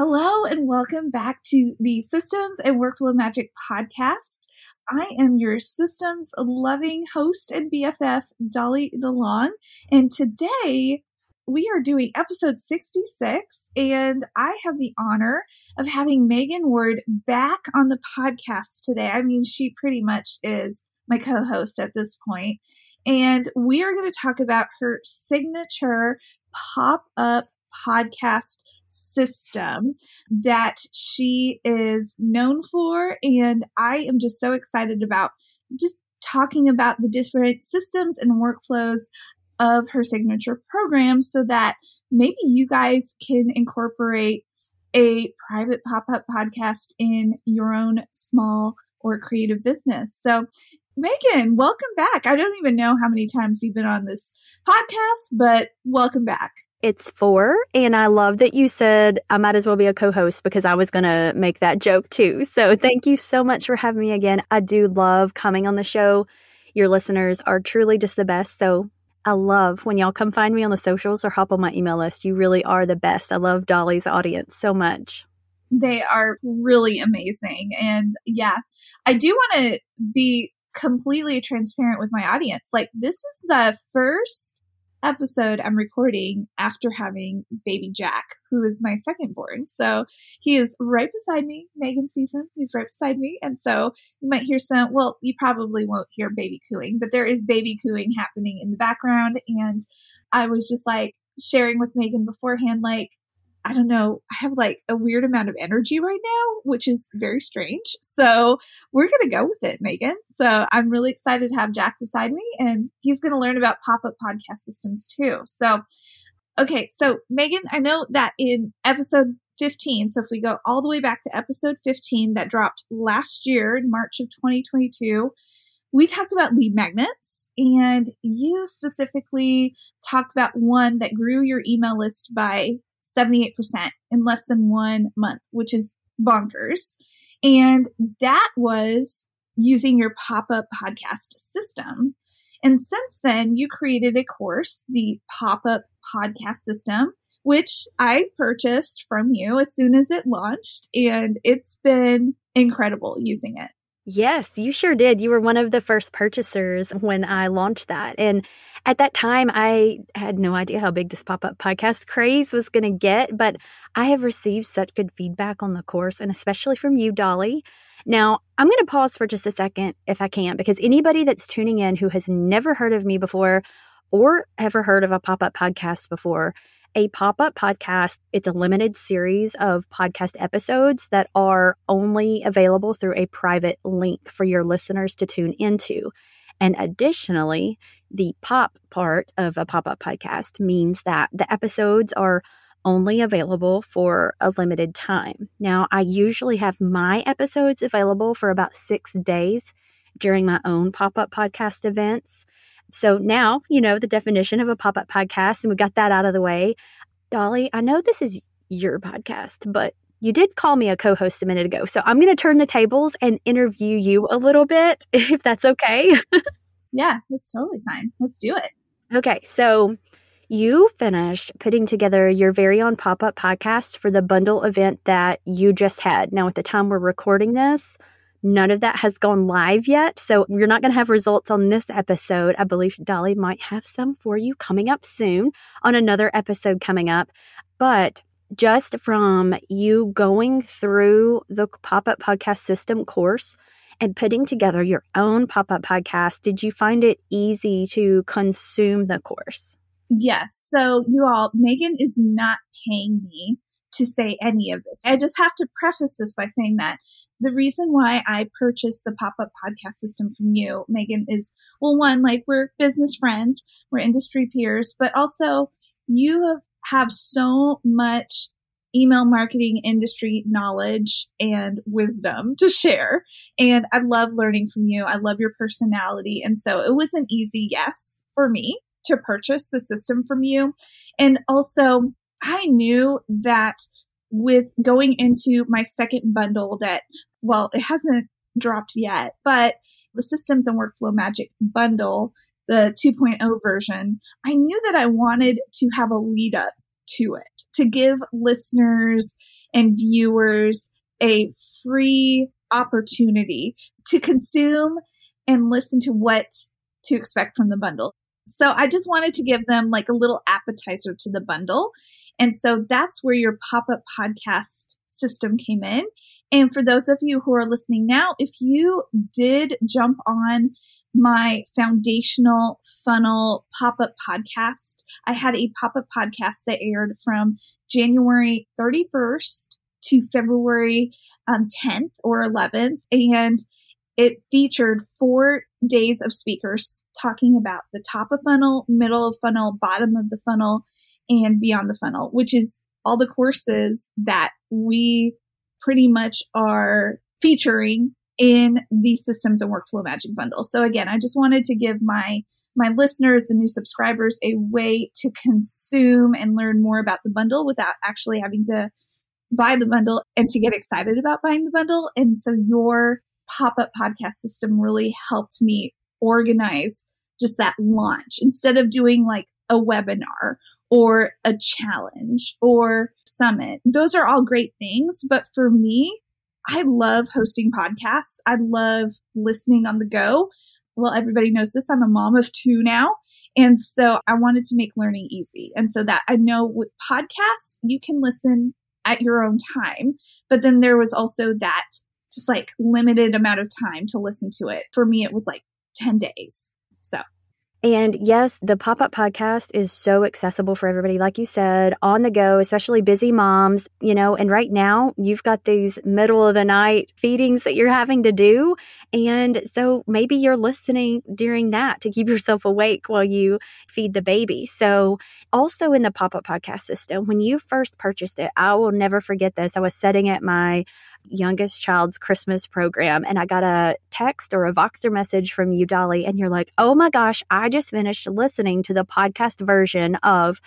Hello, and welcome back to the Systems and Workflow Magic podcast. I am your systems loving host and BFF, Dolly DeLong. And today we are doing episode 66, and I have the honor of having Magan Ward back on the podcast today. I mean, she pretty much is my co host at this point. And we are going to talk about her signature pop up podcast system that she is known for. And I am just so excited about just talking about the different systems and workflows of her signature program so that maybe you guys can incorporate a private pop up podcast in your own small or creative business. So, Magan, welcome back. I don't even know how many times you've been on this podcast, but welcome back. It's four. And I love that you said I might as well be a co host because I was going to make that joke too. So thank you so much for having me again. I do love coming on the show. Your listeners are truly just the best. So I love when y'all come find me on the socials or hop on my email list. You really are the best. I love Dolly's audience so much. They are really amazing. And yeah, I do want to be completely transparent with my audience. Like, this is the first episode I'm recording after having baby Jack, who is my second born. So he is right beside me. Magan sees him. He's right beside me. And so you might hear some, well, you probably won't hear baby cooing, but there is baby cooing happening in the background. And I was just like sharing with Magan beforehand, like, I don't know, I have like a weird amount of energy right now, which is very strange. So we're going to go with it, Magan. So I'm really excited to have Jack beside me and he's going to learn about pop up podcast systems too. So, okay. So Magan, I know that in episode 15, so if we go all the way back to episode 15 that dropped last year in March of 2022, we talked about lead magnets and you specifically talked about one that grew your email list by 78% in less than one month, which is bonkers. And that was using your pop up podcast system. And since then, you created a course, the pop up podcast system, which I purchased from you as soon as it launched. And it's been incredible using it. Yes, you sure did. You were one of the first purchasers when I launched that. And at that time, I had no idea how big this pop up podcast craze was going to get, but I have received such good feedback on the course and especially from you, Dolly. Now, I'm going to pause for just a second if I can, because anybody that's tuning in who has never heard of me before or ever heard of a pop up podcast before, a pop up podcast. It's a limited series of podcast episodes that are only available through a private link for your listeners to tune into. And additionally, the pop part of a pop up podcast means that the episodes are only available for a limited time. Now, I usually have my episodes available for about six days during my own pop up podcast events. So now you know the definition of a pop up podcast, and we got that out of the way. Dolly, I know this is your podcast, but you did call me a co host a minute ago. So I'm going to turn the tables and interview you a little bit, if that's okay. yeah, that's totally fine. Let's do it. Okay. So you finished putting together your very own pop up podcast for the bundle event that you just had. Now, at the time we're recording this, None of that has gone live yet. So you're not going to have results on this episode. I believe Dolly might have some for you coming up soon on another episode coming up. But just from you going through the pop up podcast system course and putting together your own pop up podcast, did you find it easy to consume the course? Yes. So, you all, Magan is not paying me to say any of this. I just have to preface this by saying that the reason why I purchased the pop up podcast system from you, Magan, is well, one, like we're business friends, we're industry peers, but also you have, have so much email marketing industry knowledge and wisdom to share. And I love learning from you. I love your personality. And so it was an easy yes for me to purchase the system from you. And also, I knew that with going into my second bundle that, well, it hasn't dropped yet, but the systems and workflow magic bundle, the 2.0 version, I knew that I wanted to have a lead up to it to give listeners and viewers a free opportunity to consume and listen to what to expect from the bundle. So I just wanted to give them like a little appetizer to the bundle. And so that's where your pop up podcast system came in. And for those of you who are listening now, if you did jump on my foundational funnel pop up podcast, I had a pop up podcast that aired from January 31st to February um, 10th or 11th. And it featured four days of speakers talking about the top of funnel, middle of funnel, bottom of the funnel, and beyond the funnel, which is all the courses that we pretty much are featuring in the systems and workflow magic bundle. So again, I just wanted to give my my listeners, the new subscribers, a way to consume and learn more about the bundle without actually having to buy the bundle and to get excited about buying the bundle. And so your pop-up podcast system really helped me organize just that launch instead of doing like a webinar or a challenge or summit. Those are all great things. But for me, I love hosting podcasts. I love listening on the go. Well, everybody knows this. I'm a mom of two now. And so I wanted to make learning easy. And so that I know with podcasts, you can listen at your own time. But then there was also that just like limited amount of time to listen to it. For me, it was like 10 days. So and yes, the pop up podcast is so accessible for everybody, like you said, on the go, especially busy moms, you know. And right now, you've got these middle of the night feedings that you're having to do. And so maybe you're listening during that to keep yourself awake while you feed the baby. So, also in the pop up podcast system, when you first purchased it, I will never forget this. I was setting at my youngest child's Christmas program and I got a text or a Voxer message from you, Dolly, and you're like, oh my gosh, I just finished listening to the podcast version of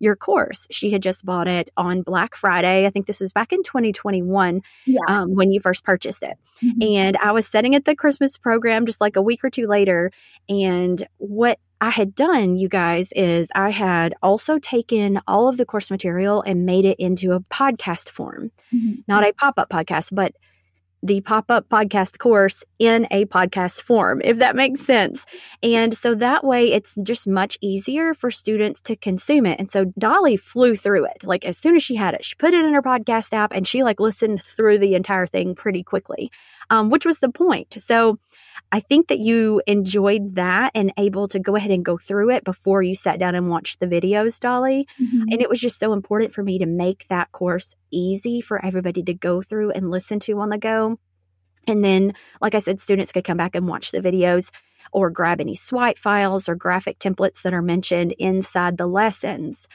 your course. She had just bought it on Black Friday. I think this was back in 2021 yeah. um, when you first purchased it. Mm-hmm. And I was setting at the Christmas program just like a week or two later. And what I had done, you guys, is I had also taken all of the course material and made it into a podcast form, mm-hmm. not a pop up podcast, but the pop up podcast course in a podcast form, if that makes sense. And so that way it's just much easier for students to consume it. And so Dolly flew through it. Like as soon as she had it, she put it in her podcast app and she like listened through the entire thing pretty quickly, um, which was the point. So I think that you enjoyed that and able to go ahead and go through it before you sat down and watched the videos, Dolly. Mm-hmm. And it was just so important for me to make that course easy for everybody to go through and listen to on the go. And then, like I said, students could come back and watch the videos or grab any swipe files or graphic templates that are mentioned inside the lessons.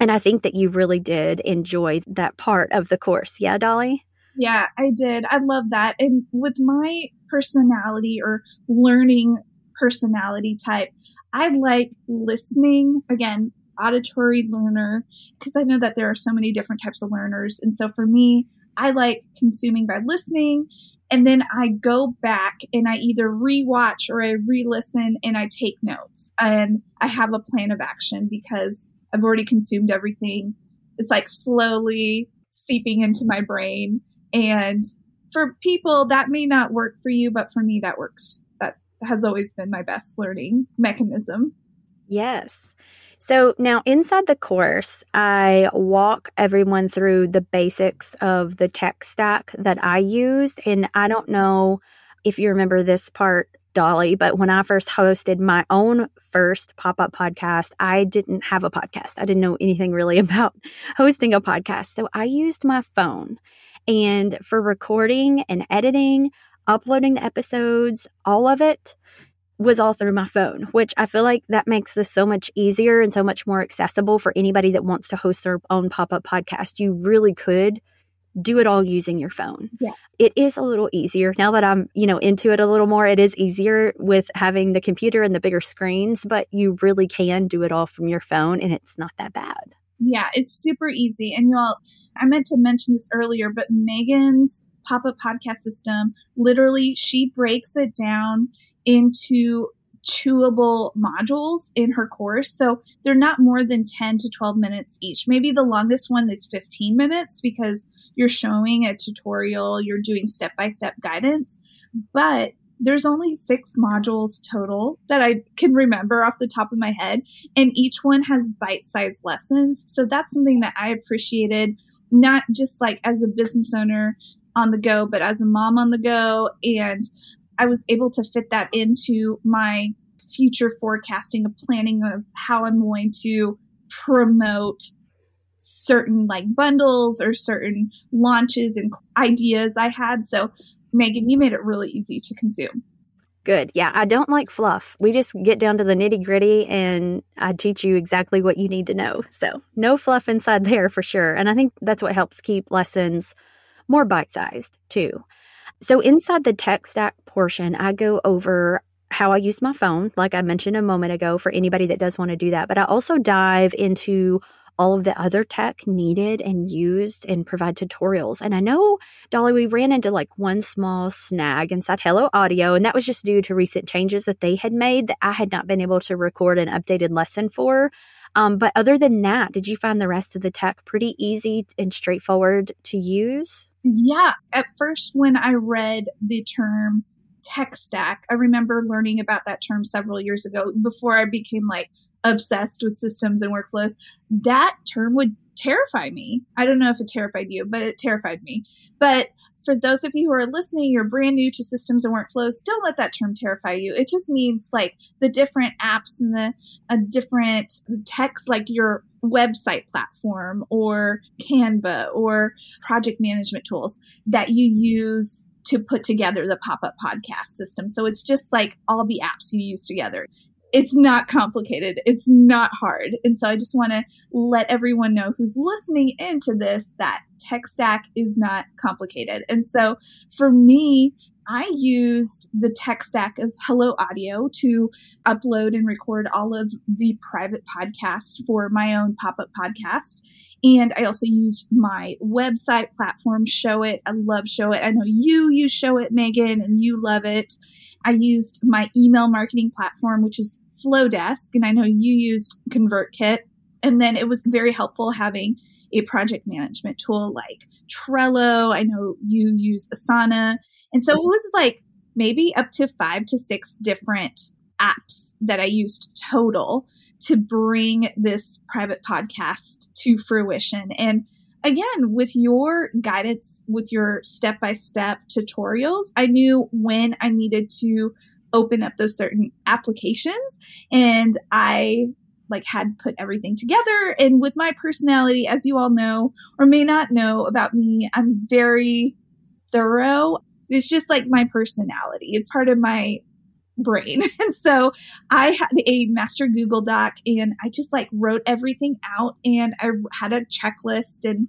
And I think that you really did enjoy that part of the course. Yeah, Dolly? Yeah, I did. I love that. And with my personality or learning personality type, I like listening. Again, auditory learner, because I know that there are so many different types of learners. And so for me, I like consuming by listening. And then I go back and I either rewatch or I re listen and I take notes. And I have a plan of action because I've already consumed everything. It's like slowly seeping into my brain. And for people that may not work for you, but for me that works. That has always been my best learning mechanism. Yes. So now inside the course, I walk everyone through the basics of the tech stack that I used. And I don't know if you remember this part, Dolly, but when I first hosted my own first pop up podcast, I didn't have a podcast. I didn't know anything really about hosting a podcast. So I used my phone and for recording and editing, uploading the episodes, all of it, was all through my phone, which I feel like that makes this so much easier and so much more accessible for anybody that wants to host their own pop up podcast. You really could do it all using your phone. Yes. It is a little easier now that I'm, you know, into it a little more. It is easier with having the computer and the bigger screens, but you really can do it all from your phone and it's not that bad. Yeah, it's super easy. And y'all, I meant to mention this earlier, but Magan's pop up podcast system literally, she breaks it down into chewable modules in her course. So they're not more than 10 to 12 minutes each. Maybe the longest one is 15 minutes because you're showing a tutorial, you're doing step by step guidance. But there's only six modules total that I can remember off the top of my head, and each one has bite sized lessons. So that's something that I appreciated, not just like as a business owner on the go, but as a mom on the go. And I was able to fit that into my future forecasting of planning of how I'm going to promote certain like bundles or certain launches and ideas I had. So, Magan, you made it really easy to consume. Good. Yeah, I don't like fluff. We just get down to the nitty gritty and I teach you exactly what you need to know. So, no fluff inside there for sure. And I think that's what helps keep lessons more bite sized too. So, inside the tech stack portion, I go over how I use my phone, like I mentioned a moment ago, for anybody that does want to do that. But I also dive into all of the other tech needed and used and provide tutorials. And I know, Dolly, we ran into like one small snag inside Hello Audio, and that was just due to recent changes that they had made that I had not been able to record an updated lesson for. Um, but other than that, did you find the rest of the tech pretty easy and straightforward to use? Yeah. At first, when I read the term tech stack, I remember learning about that term several years ago before I became like obsessed with systems and workflows. That term would terrify me. I don't know if it terrified you, but it terrified me. But for those of you who are listening, you're brand new to systems and workflows, don't let that term terrify you. It just means like the different apps and the uh, different text, like your website platform or Canva or project management tools that you use to put together the pop up podcast system. So it's just like all the apps you use together it's not complicated. It's not hard. And so I just want to let everyone know who's listening into this that tech stack is not complicated. And so for me, I used the tech stack of Hello Audio to upload and record all of the private podcasts for my own pop up podcast. And I also used my website platform, Showit. I love Showit. I know you use Showit, Magan, and you love it. I used my email marketing platform, which is Flodesk, and I know you used ConvertKit. And then it was very helpful having a project management tool like Trello. I know you use Asana. And so it was like maybe up to five to six different apps that I used total to bring this private podcast to fruition. And again, with your guidance, with your step by step tutorials, I knew when I needed to open up those certain applications and I like had put everything together. And with my personality, as you all know or may not know about me, I'm very thorough. It's just like my personality. It's part of my brain. And so I had a master Google Doc and I just like wrote everything out and I had a checklist and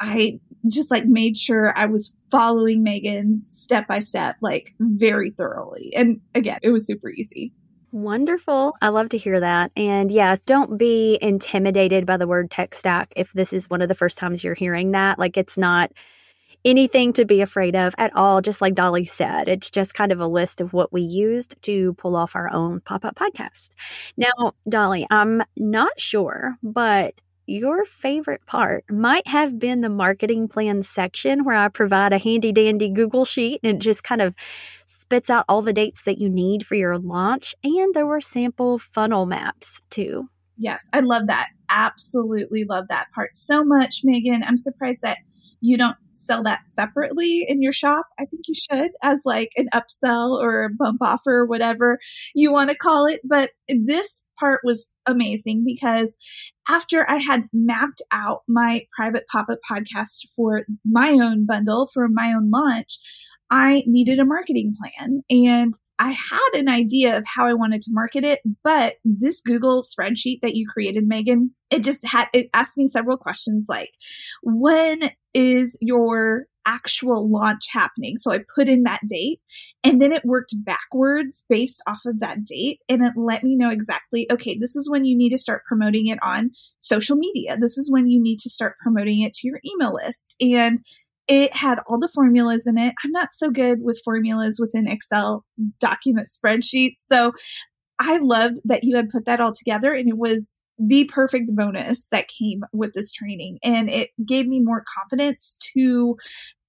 I just like made sure I was following Magan's step by step, like very thoroughly. And again, it was super easy. Wonderful. I love to hear that. And yeah, don't be intimidated by the word tech stack if this is one of the first times you're hearing that. Like it's not anything to be afraid of at all. Just like Dolly said, it's just kind of a list of what we used to pull off our own pop up podcast. Now, Dolly, I'm not sure, but your favorite part might have been the marketing plan section where I provide a handy dandy Google sheet and just kind of spits out all the dates that you need for your launch. And there were sample funnel maps too. Yes, I love that. Absolutely love that part so much, Magan. I'm surprised that you don't sell that separately in your shop. I think you should as like an upsell or a bump offer or whatever you want to call it. But this part was amazing because after I had mapped out my private pop up podcast for my own bundle for my own launch, I needed a marketing plan and I had an idea of how I wanted to market it, but this Google spreadsheet that you created, Magan, it just had, it asked me several questions like, when is your actual launch happening. So I put in that date and then it worked backwards based off of that date. And it let me know exactly, okay, this is when you need to start promoting it on social media. This is when you need to start promoting it to your email list. And it had all the formulas in it. I'm not so good with formulas within Excel document spreadsheets. So I loved that you had put that all together and it was the perfect bonus that came with this training. And it gave me more confidence to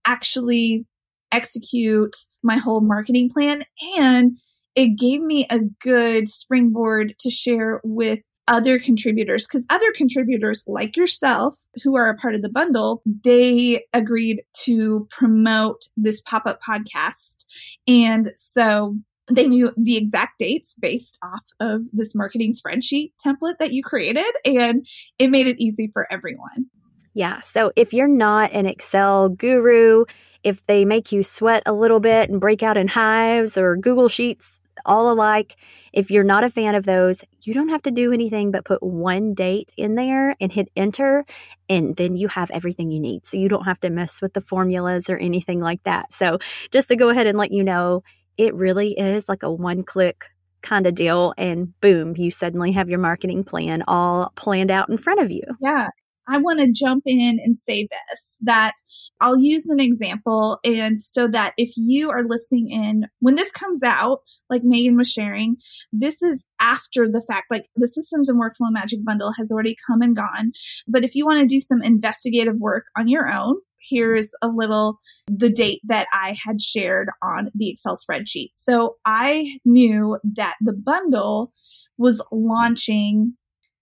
actually execute my whole marketing plan. And it gave me a good springboard to share with other contributors because other contributors like yourself who are a part of the bundle, they agreed to promote this pop up podcast. And so they knew the exact dates based off of this marketing spreadsheet template that you created, and it made it easy for everyone. Yeah. So if you're not an Excel guru, if they make you sweat a little bit and break out in hives or Google Sheets, all alike, if you're not a fan of those, you don't have to do anything but put one date in there and hit enter, and then you have everything you need. So you don't have to mess with the formulas or anything like that. So just to go ahead and let you know, it really is like a one click kind of deal and boom you suddenly have your marketing plan all planned out in front of you yeah I want to jump in and say this that I'll use an example. And so that if you are listening in, when this comes out, like Magan was sharing, this is after the fact, like the Systems and Workflow Magic Bundle has already come and gone. But if you want to do some investigative work on your own, here's a little the date that I had shared on the Excel spreadsheet. So I knew that the bundle was launching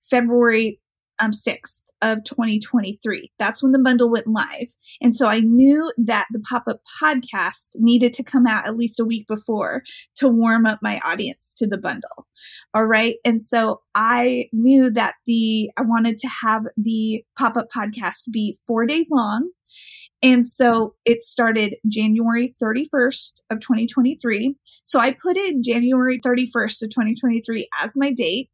February um, 6th of 2023. That's when the bundle went live. And so I knew that the pop up podcast needed to come out at least a week before to warm up my audience to the bundle. All right. And so I knew that the, I wanted to have the pop up podcast be four days long. And so it started January 31st of 2023. So I put in January 31st of 2023 as my date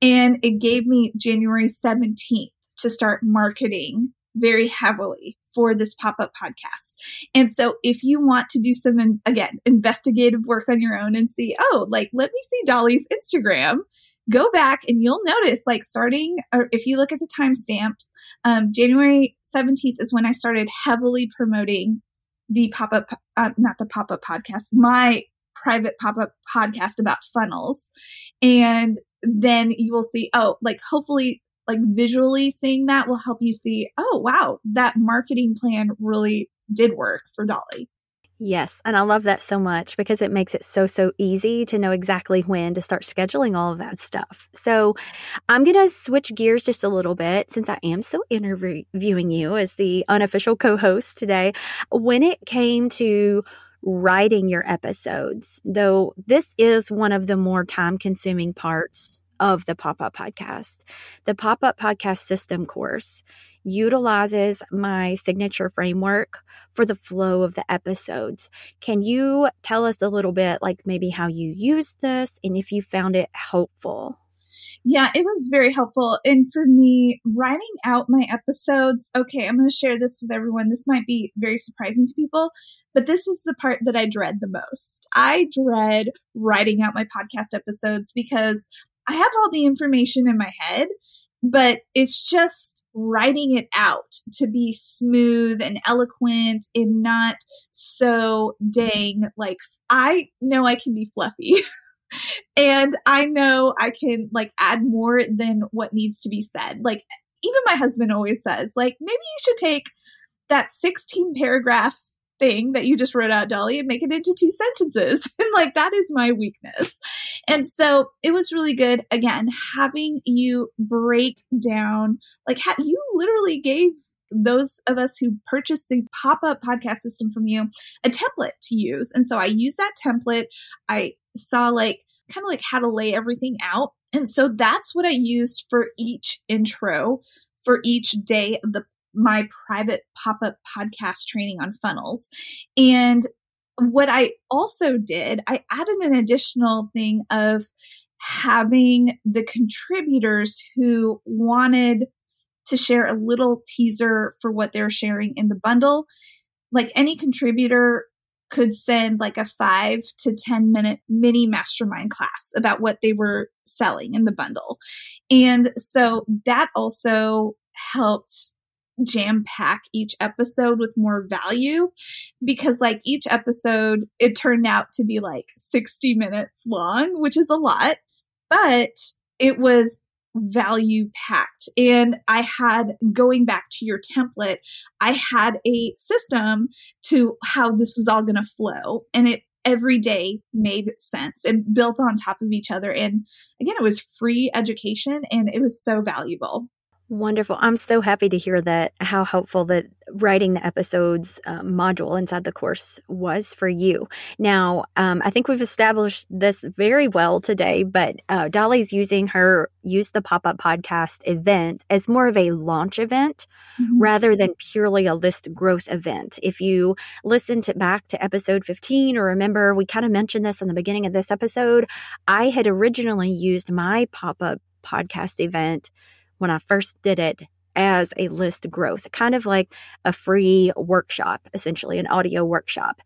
and it gave me January 17th to start marketing very heavily for this pop-up podcast. And so if you want to do some, again, investigative work on your own and see, oh, like, let me see Dolly's Instagram, go back and you'll notice like starting, or if you look at the timestamps, um, January 17th is when I started heavily promoting the pop-up, uh, not the pop-up podcast, my private pop-up podcast about funnels. And then you will see, oh, like hopefully like visually seeing that will help you see, oh, wow, that marketing plan really did work for Dolly. Yes. And I love that so much because it makes it so, so easy to know exactly when to start scheduling all of that stuff. So I'm going to switch gears just a little bit since I am still interviewing you as the unofficial co host today. When it came to writing your episodes, though this is one of the more time consuming parts of the pop up podcast. The pop up podcast system course utilizes my signature framework for the flow of the episodes. Can you tell us a little bit, like maybe how you use this and if you found it helpful? Yeah, it was very helpful. And for me, writing out my episodes, okay, I'm going to share this with everyone. This might be very surprising to people, but this is the part that I dread the most. I dread writing out my podcast episodes because I have all the information in my head, but it's just writing it out to be smooth and eloquent and not so dang like I know I can be fluffy. and I know I can like add more than what needs to be said. Like even my husband always says, like maybe you should take that 16 paragraph thing that you just wrote out, Dolly, and make it into two sentences. and like that is my weakness. And so it was really good. Again, having you break down, like ha- you literally gave those of us who purchased the pop up podcast system from you a template to use. And so I used that template. I saw like kind of like how to lay everything out. And so that's what I used for each intro for each day of the my private pop up podcast training on funnels. And what I also did, I added an additional thing of having the contributors who wanted to share a little teaser for what they're sharing in the bundle. Like any contributor could send like a five to 10 minute mini mastermind class about what they were selling in the bundle. And so that also helped jam pack each episode with more value because like each episode it turned out to be like 60 minutes long which is a lot but it was value packed and i had going back to your template i had a system to how this was all going to flow and it every day made sense and built on top of each other. And again it was free education and it was so valuable Wonderful. I'm so happy to hear that, how helpful that writing the episodes uh, module inside the course was for you. Now, um, I think we've established this very well today, but uh, Dolly's using her Use the Pop Up podcast event as more of a launch event mm-hmm. rather than purely a list growth event. If you listen to back to episode 15 or remember, we kind of mentioned this in the beginning of this episode, I had originally used my pop up podcast event when I first did it as a list growth, kind of like a free workshop, essentially an audio workshop.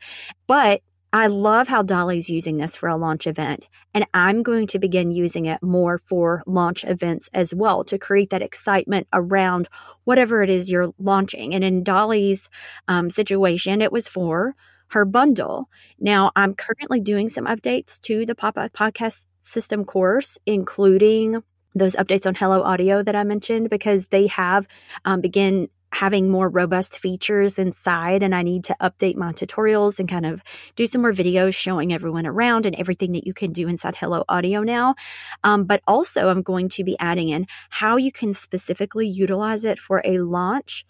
But I love how Dolly's using this for a launch event, and I'm going to begin using it more for launch events as well to create that excitement around whatever it is you're launching. And in Dolly's um, situation, it was for her bundle. Now, I'm currently doing some updates to the Pop Up Podcast System course, including those updates on Hello Audio that I mentioned because they have um, begin having more robust features inside and I need to update my tutorials and kind of do some more videos showing everyone around and everything that you can do inside Hello Audio now. Um, but also I'm going to be adding in how you can specifically utilize it for a launch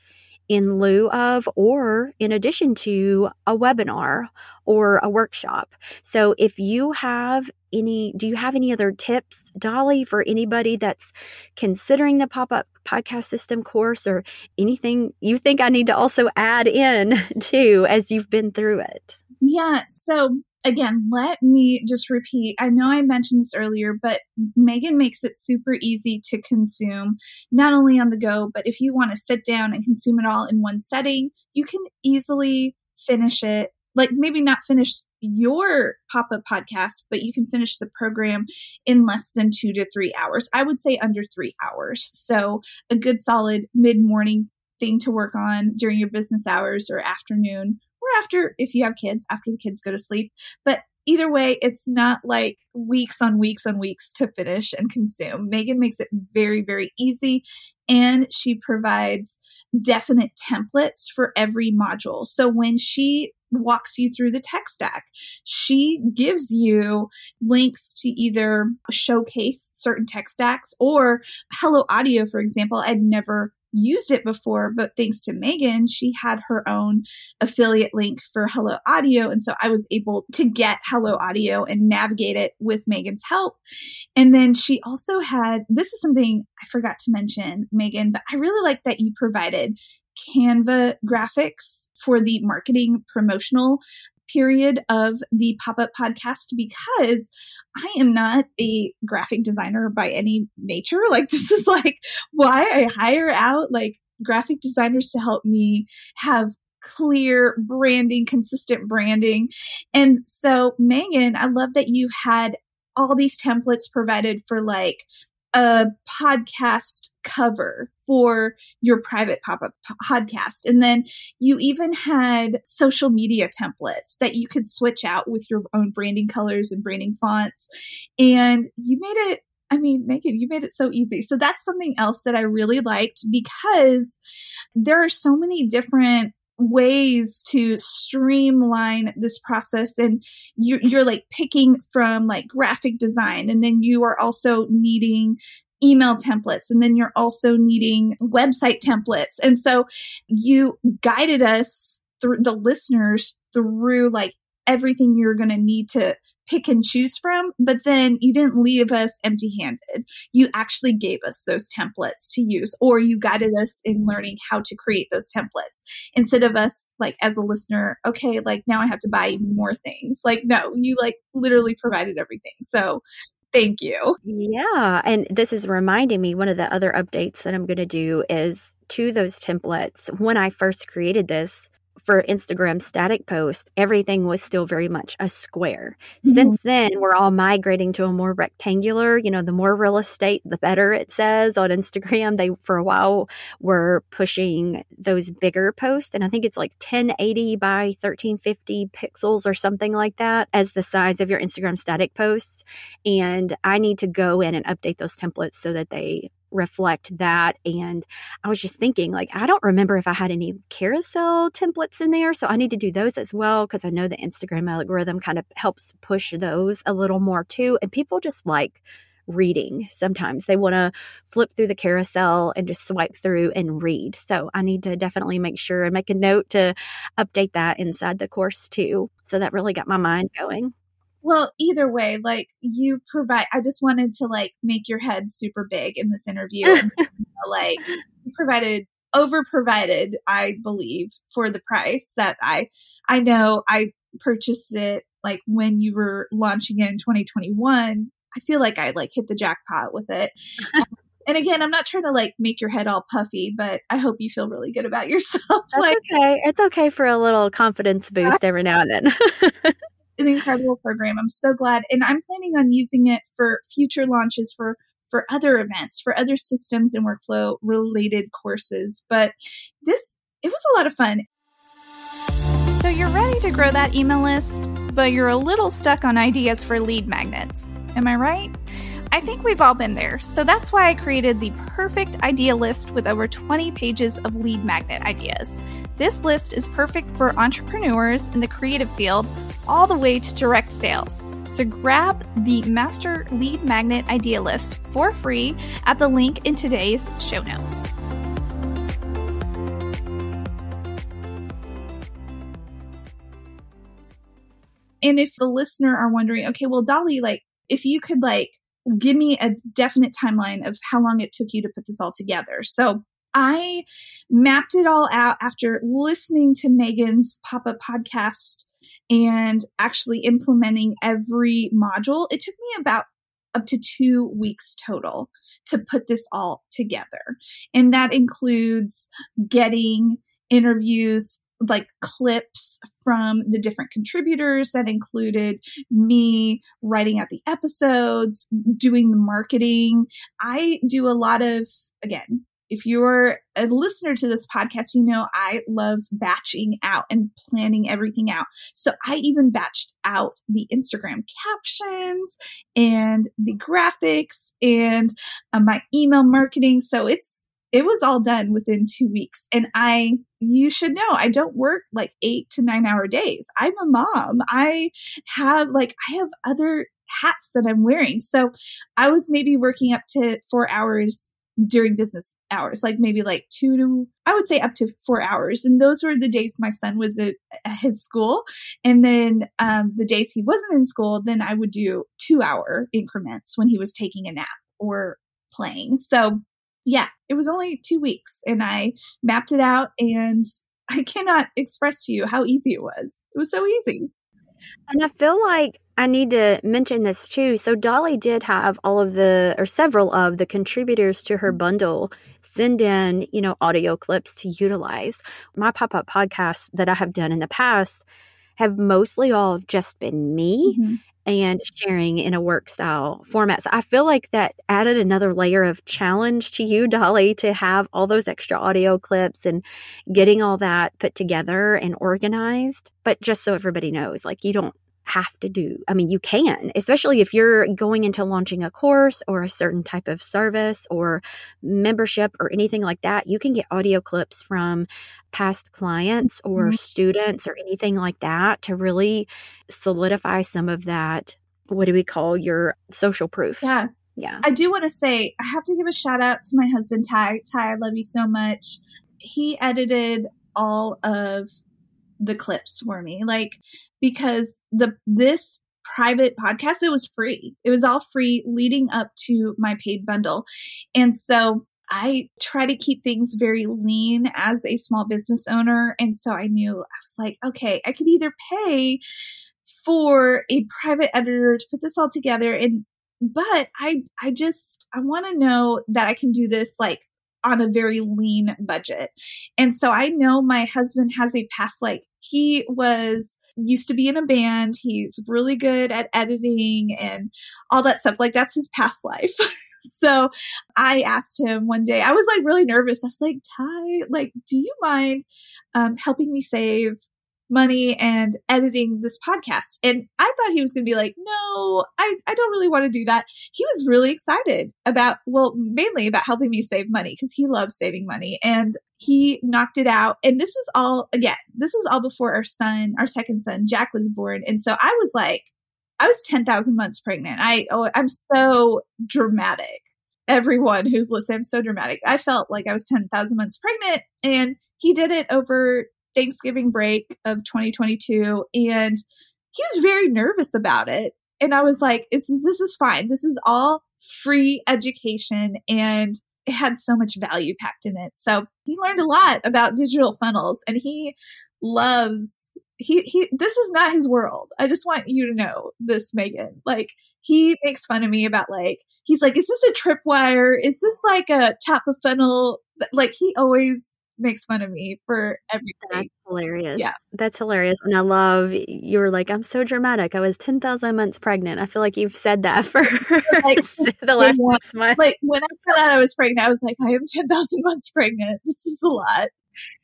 in lieu of or in addition to a webinar or a workshop. So if you have any, do you have any other tips, Dolly, for anybody that's considering the pop up podcast system course or anything you think I need to also add in to as you've been through it? Yeah. So again, let me just repeat. I know I mentioned this earlier, but Magan makes it super easy to consume, not only on the go, but if you want to sit down and consume it all in one setting, you can easily finish it. Like maybe not finish your pop up podcast, but you can finish the program in less than two to three hours. I would say under three hours. So a good solid mid morning thing to work on during your business hours or afternoon after, if you have kids, after the kids go to sleep. But either way, it's not like weeks on weeks on weeks to finish and consume. Magan makes it very, very easy and she provides definite templates for every module. So when she walks you through the tech stack. She gives you links to either showcase certain tech stacks or Hello Audio, for example. I'd never used it before, but thanks to Magan, she had her own affiliate link for Hello Audio. And so I was able to get Hello Audio and navigate it with Magan's help. And then she also had this is something I forgot to mention, Magan, but I really like that you provided Canva graphics for the marketing promotional period of the pop up podcast because I am not a graphic designer by any nature. Like, this is like why I hire out like graphic designers to help me have clear branding, consistent branding. And so, Magan, I love that you had all these templates provided for like a podcast cover for your private pop-up podcast and then you even had social media templates that you could switch out with your own branding colors and branding fonts and you made it I mean, Magan, you made it so easy. So that's something else that I really liked because there are so many different ways to streamline this process. And you, you're like picking from like graphic design and then you are also needing email templates and then you're also needing website templates. And so you guided us through the listeners through like everything you're going to need to pick and choose from, but then you didn't leave us empty handed. You actually gave us those templates to use, or you guided us in learning how to create those templates instead of us, like, as a listener, okay, like now I have to buy more things. Like, no, you like literally provided everything. So, Thank you. Yeah. And this is reminding me one of the other updates that I'm going to do is to those templates. When I first created this, for Instagram static post, everything was still very much a square. Mm-hmm. Since then, we're all migrating to a more rectangular, you know, the more real estate, the better it says on Instagram. They, for a while, were pushing those bigger posts. And I think it's like 1080 by 1350 pixels or something like that as the size of your Instagram static posts. And I need to go in and update those templates so that they reflect that. And I was just thinking, like, I don't remember if I had any carousel templates in there. So I need to do those as well because I know the Instagram algorithm kind of helps push those a little more too. And people just like, reading sometimes they want to flip through the carousel and just swipe through and read so i need to definitely make sure and make a note to update that inside the course too so that really got my mind going well, either way, like you provide, I just wanted to like make your head super big in this interview. and, you know, like you provided over provided, I believe, for the price that I, I know I purchased it like when you were launching it in 2021. I feel like I like hit the jackpot with it. Um, and again, I'm not trying to like make your head all puffy, but I hope you feel really good about yourself. That's like, okay. It's okay for a little confidence boost every now and then. An incredible program. I'm so glad. And I'm planning on using it for future launches for for other events, for other systems and workflow related courses. But this it was a lot of fun. So you're ready to grow that email list, but you're a little stuck on ideas for lead magnets. Am I right? I think we've all been there, so that's why I created the perfect idea list with over 20 pages of lead magnet ideas. This list is perfect for entrepreneurs in the creative field all the way to direct sales. So grab the Master Lead Magnet Idea List for free at the link in today's show notes. And if the listener are wondering, okay, well, Dolly, like, if you could like give me a definite timeline of how long it took you to put this all together. So I mapped it all out after listening to Magan's pop up podcast and actually implementing every module. It took me about up to two weeks total to put this all together. And that includes getting interviews like clips from the different contributors that included me writing out the episodes, doing the marketing. I do a lot of, again, if you're a listener to this podcast, you know I love batching out and planning everything out. So I even batched out the Instagram captions and the graphics and uh, my email marketing. So it's it was all done within two weeks. And I, you should know, I don't work like eight to nine hour days. I'm a mom. I have like, I have other hats that I'm wearing. So I was maybe working up to four hours during business hours, like maybe like two to, I would say up to four hours. And those were the days my son was at, at his school. And then um, the days he wasn't in school, then I would do two hour increments when he was taking a nap or playing. So yeah, it was only two weeks and I mapped it out and I cannot express to you how easy it was. It was so easy. And I feel like I need to mention this too. So Dolly did have all of the or several of the contributors to her bundle send in, you know, audio clips to utilize. My pop-up podcasts that I have done in the past have mostly all just been me mm-hmm and sharing in a work style format. So I feel like that added another layer of challenge to you, Dolly, to have all those extra audio clips and getting all that put together and organized. But just so everybody knows, like you don't have to do. I mean, you can, especially if you're going into launching a course or a certain type of service or membership or anything like that. You can get audio clips from past clients or mm-hmm. students or anything like that to really solidify some of that. What do we call your social proof? Yeah. Yeah. I do want to say, I have to give a shout out to my husband, Ty. Ty, I love you so much. He edited all of the clips for me. Like because the this private podcast it was free. It was all free leading up to my paid bundle. And so I try to keep things very lean as a small business owner. And so I knew I was like, okay, I could either pay for a private editor to put this all together and but I I just I want to know that I can do this like on a very lean budget. And so I know my husband has a past like he was used to be in a band. He's really good at editing and all that stuff. Like that's his past life. so I asked him one day, I was like really nervous. I was like, Ty, like, do you mind um, helping me save money and editing this podcast. And I thought he was going to be like, no, I, I don't really want to do that. He was really excited about, well, mainly about helping me save money because he loves saving money and he knocked it out. And this was all, again, this was all before our son, our second son, Jack was born. And so I was like, I was 10,000 months pregnant. I, oh, I'm so dramatic everyone who's listening. I'm so dramatic. I felt like I was 10,000 months pregnant and he did it over Thanksgiving break of 2022 and he was very nervous about it. And I was like, it's, this is fine. This is all free education and it had so much value packed in it. So he learned a lot about digital funnels and he loves he he this is not his world. I just want you to know this, Magan. Like he makes fun of me about like he's like, is this a tripwire? Is this like a top of funnel? Like he always makes fun of me for everything. That's hilarious. Yeah. That's hilarious. And I love you were like, I'm so dramatic. I was 10,000 months pregnant. I feel like you've said that for like, the last six months. Like when I found out I was pregnant, I was like, I am 10,000 months pregnant. This is a lot.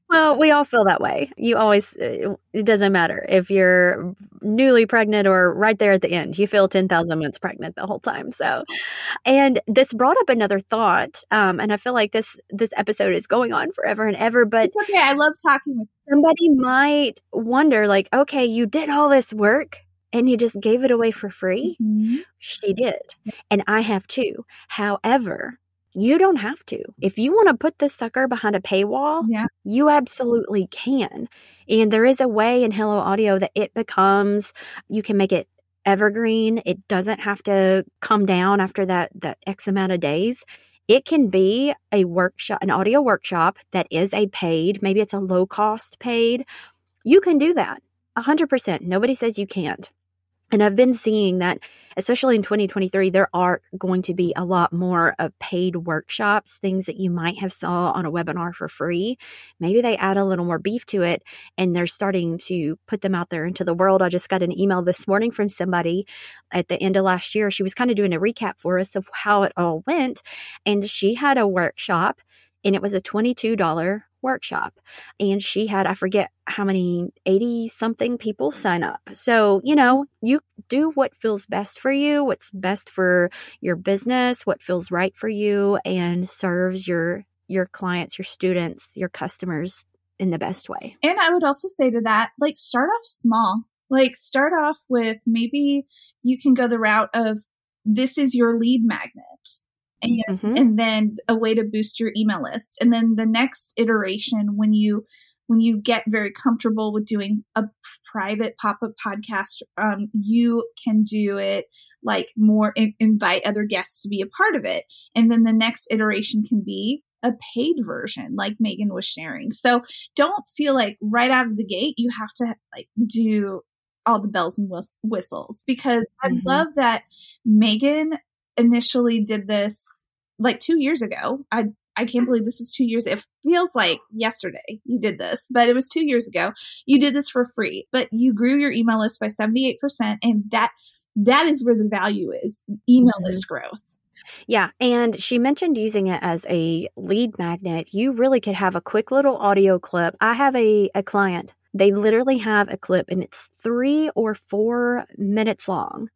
Well, we all feel that way. You always, it doesn't matter if you're newly pregnant or right there at the end, you feel 10,000 months pregnant the whole time. So, and this brought up another thought. Um, and I feel like this, this episode is going on forever and ever, but it's okay. I love talking with somebody might wonder like, okay, you did all this work and you just gave it away for free. Mm-hmm. She did. And I have too. However, you don't have to. If you want to put this sucker behind a paywall, yeah. you absolutely can. And there is a way in Hello Audio that it becomes, you can make it evergreen. It doesn't have to come down after that, that X amount of days. It can be a workshop, an audio workshop that is a paid, maybe it's a low cost paid. You can do that. 100%. Nobody says you can't. And I've been seeing that, especially in 2023, there are going to be a lot more of paid workshops, things that you might have saw on a webinar for free. Maybe they add a little more beef to it and they're starting to put them out there into the world. I just got an email this morning from somebody at the end of last year. She was kind of doing a recap for us of how it all went. And she had a workshop and it was a $22 workshop. And she had, I forget how many, 80 something people sign up. So, you know, you do what feels best for you, what's best for your business, what feels right for you, and serves your your clients, your students, your customers in the best way. And I would also say to that, like start off small. Like start off with maybe you can go the route of this is your lead magnet and, mm-hmm. and then a way to boost your email list. And then the next iteration, when you when you get very comfortable with doing a private pop-up podcast um, you can do it like more in- invite other guests to be a part of it and then the next iteration can be a paid version like magan was sharing so don't feel like right out of the gate you have to like do all the bells and whistles because mm-hmm. i love that magan initially did this like two years ago. I I can't believe this is two years. It feels like yesterday you did this, but it was two years ago. You did this for free, but you grew your email list by 78%. And that, that is where the value is email mm-hmm. list growth. Yeah. And she mentioned using it as a lead magnet. You really could have a quick little audio clip. I have a, a client they literally have a clip and it's three or four minutes long.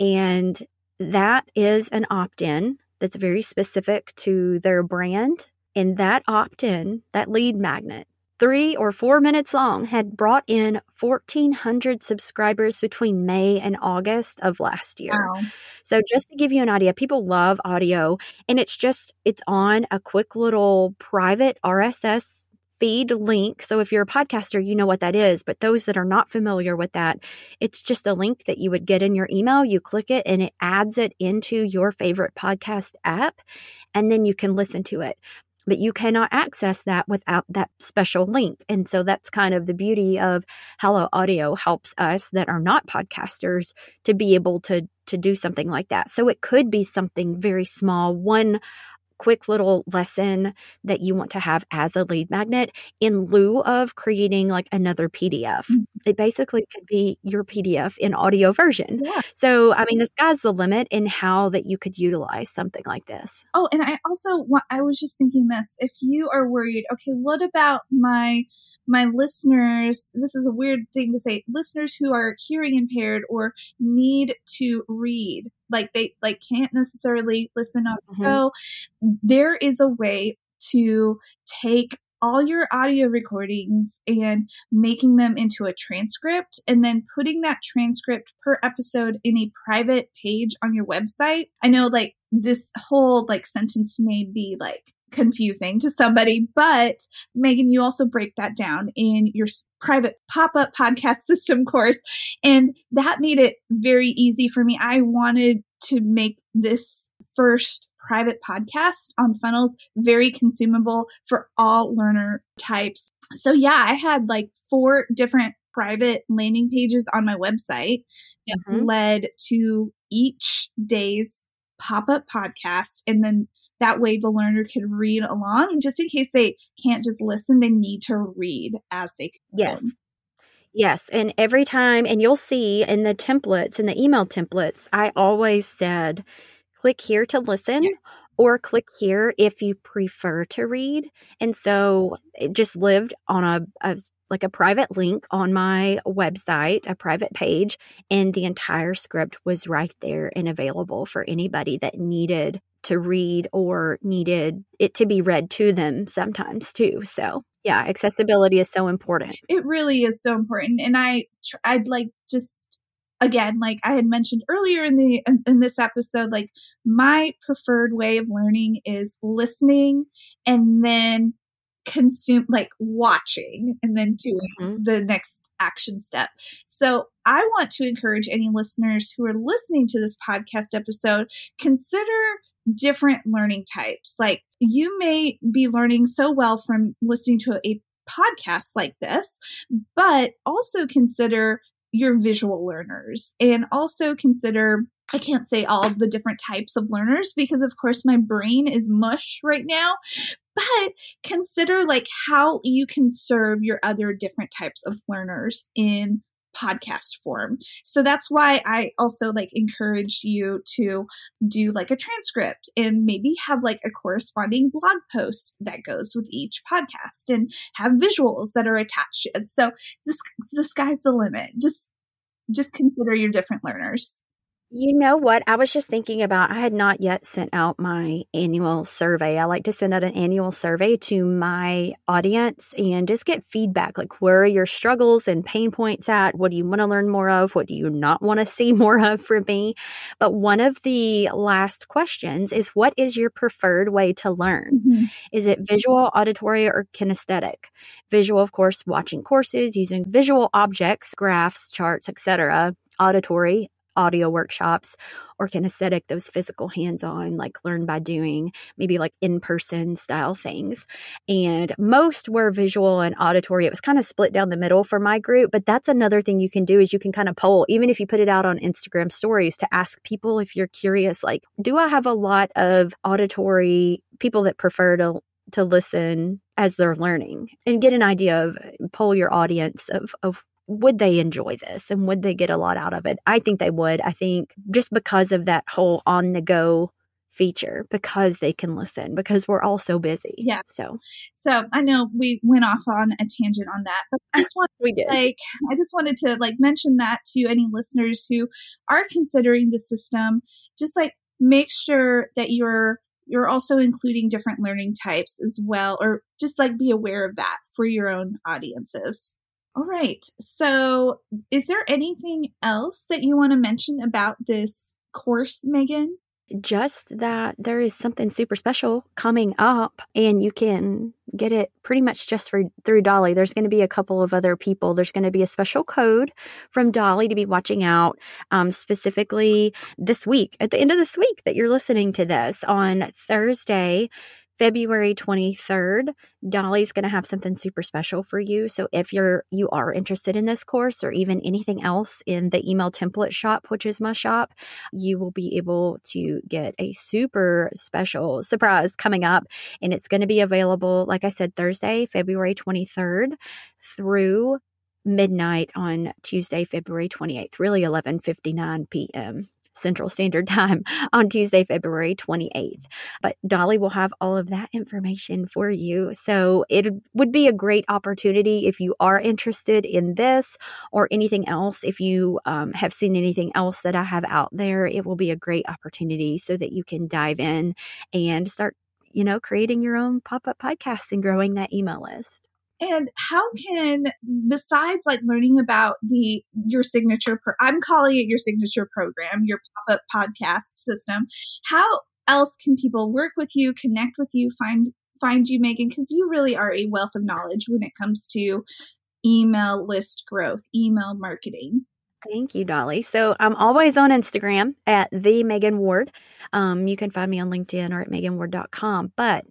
And that is an opt in that's very specific to their brand. And that opt in, that lead magnet, three or four minutes long, had brought in 1,400 subscribers between May and August of last year. Wow. So, just to give you an idea, people love audio, and it's just, it's on a quick little private RSS feed link. So if you're a podcaster, you know what that is. But those that are not familiar with that, it's just a link that you would get in your email. You click it and it adds it into your favorite podcast app, and then you can listen to it. But you cannot access that without that special link. And so that's kind of the beauty of Hello Audio helps us that are not podcasters to be able to to do something like that. So it could be something very small, one quick little lesson that you want to have as a lead magnet in lieu of creating like another PDF. Mm-hmm. It basically could be your PDF in audio version. Yeah. So, I mean, the sky's the limit in how that you could utilize something like this. Oh, and I also want, I was just thinking this, if you are worried, okay, what about my, my listeners? This is a weird thing to say, listeners who are hearing impaired or need to read like they like can't necessarily listen on the mm-hmm. show there is a way to take all your audio recordings and making them into a transcript and then putting that transcript per episode in a private page on your website. I know like this whole like sentence may be like confusing to somebody, but Magan, you also break that down in your private pop up podcast system course. And that made it very easy for me. I wanted to make this first private podcast on funnels very consumable for all learner types. So yeah, I had like four different private landing pages on my website that mm-hmm. led to each day's pop-up podcast and then that way the learner could read along just in case they can't just listen they need to read as they yes Yes. And every time, and you'll see in the templates, in the email templates, I always said, click here to listen yes. or click here if you prefer to read. And so it just lived on a, a like a private link on my website, a private page, and the entire script was right there and available for anybody that needed to read or needed it to be read to them sometimes too. So, yeah, accessibility is so important. It really is so important. And I, I'd like just, again, like I had mentioned earlier in the, in, in this episode, like my preferred way of learning is listening and then consume like watching and then doing mm-hmm. the next action step. So I want to encourage any listeners who are listening to this podcast episode consider different learning types. Like you may be learning so well from listening to a podcast like this, but also consider your visual learners and also consider I can't say all the different types of learners because of course my brain is mush right now, but consider like how you can serve your other different types of learners in podcast form. So that's why I also like encourage you to do like a transcript and maybe have like a corresponding blog post that goes with each podcast and have visuals that are attached. So just the sky's the limit. Just just consider your different learners. You know what? I was just thinking about I had not yet sent out my annual survey. I like to send out an annual survey to my audience and just get feedback like where are your struggles and pain points at? What do you want to learn more of? What do you not want to see more of from me? But one of the last questions is what is your preferred way to learn? Mm-hmm. Is it visual, auditory, or kinesthetic? Visual, of course, watching courses using visual objects, graphs, charts, etc auditory audio workshops or kinesthetic, those physical hands on, like learn by doing, maybe like in person style things. And most were visual and auditory. It was kind of split down the middle for my group, but that's another thing you can do is you can kind of poll, even if you put it out on Instagram stories to ask people if you're curious, like, do I have a lot of auditory people that prefer to to listen as they're learning and get an idea of poll your audience of, of would they enjoy this and would they get a lot out of it? I think they would. I think just because of that whole on the go feature because they can listen because we're all so busy. Yeah. So so I know we went off on a tangent on that, but I just want we did like I just wanted to like mention that to any listeners who are considering the system. Just like make sure that you're you're also including different learning types as well, or just like be aware of that for your own audiences. All right. So, is there anything else that you want to mention about this course, Magan? just that there is something super special coming up and you can get it pretty much just for through Dolly. There's going to be a couple of other people. There's going to be a special code from Dolly to be watching out um, specifically this week at the end of this week that you're listening to this on Thursday. February 23rd, Dolly's going to have something super special for you. So if you're you are interested in this course or even anything else in the email template shop, which is my shop, you will be able to get a super special surprise coming up and it's going to be available like I said Thursday, February 23rd through midnight on Tuesday, February 28th, really 11:59 p.m. Central Standard Time on Tuesday, February 28th. But Dolly will have all of that information for you. So it would be a great opportunity if you are interested in this or anything else. If you um, have seen anything else that I have out there, it will be a great opportunity so that you can dive in and start, you know, creating your own pop up podcast and growing that email list. And how can, besides like learning about the your signature, pro- I'm calling it your signature program, your pop up podcast system. How else can people work with you, connect with you, find find you, Magan? Because you really are a wealth of knowledge when it comes to email list growth, email marketing. Thank you, Dolly. So I'm always on Instagram at the Magan Ward. Um, you can find me on LinkedIn or at maganward.com. But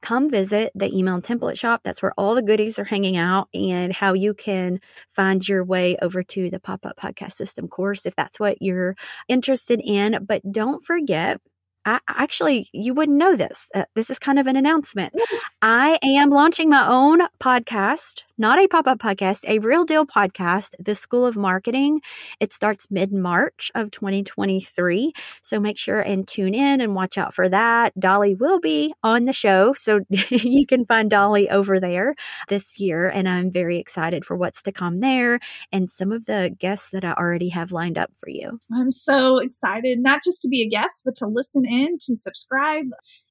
come visit the email template shop. That's where all the goodies are hanging out and how you can find your way over to the pop up podcast system course if that's what you're interested in. But don't forget, I, actually, you wouldn't know this. Uh, this is kind of an announcement. I am launching my own podcast not a pop up podcast, a real deal podcast, The School of Marketing. It starts mid March of 2023. So make sure and tune in and watch out for that. Dolly will be on the show. So you can find Dolly over there this year. And I'm very excited for what's to come there and some of the guests that I already have lined up for you. I'm so excited, not just to be a guest, but to listen in, to subscribe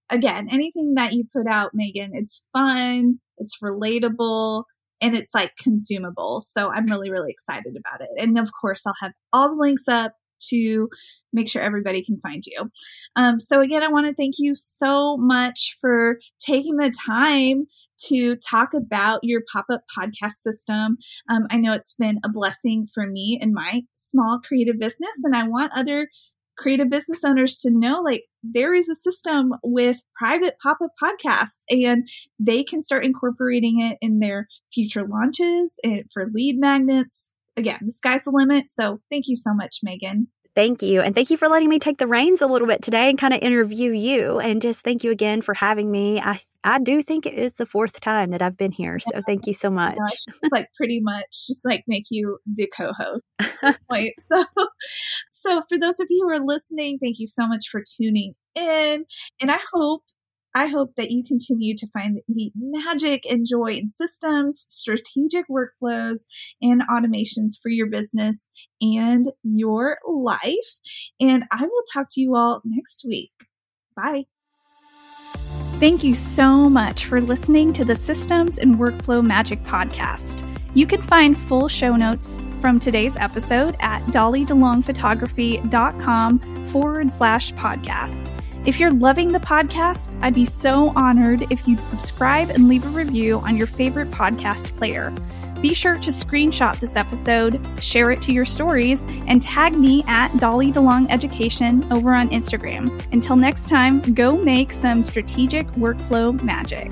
again, anything that you put out, Magan, it's fun, it's relatable, and it's like consumable. So I'm really, really excited about it. And of course, I'll have all the links up to make sure everybody can find you. Um, so again, I want to thank you so much for taking the time to talk about your pop-up podcast system. Um, I know it's been a blessing for me in my small creative business, and I want other creative business owners to know like there is a system with private pop-up podcasts and they can start incorporating it in their future launches and for lead magnets again the sky's the limit so thank you so much magan Thank you. And thank you for letting me take the reins a little bit today and kind of interview you. And just thank you again for having me. I, I do think it is the fourth time that I've been here. So thank you so oh much. It's like pretty much just like make you the co-host. Wait, so so for those of you who are listening, thank you so much for tuning in. And I hope I hope that you continue to find the magic and joy in systems, strategic workflows, and automations for your business and your life. And I will talk to you all next week. Bye. Thank you so much for listening to the Systems and Workflow Magic podcast. You can find full show notes from today's episode at dollydelongphotography.com forward slash podcast. If you're loving the podcast, I'd be so honored if you'd subscribe and leave a review on your favorite podcast player. Be sure to screenshot this episode, share it to your stories, and tag me at Dolly DeLong Education over on Instagram. Until next time, go make some strategic workflow magic.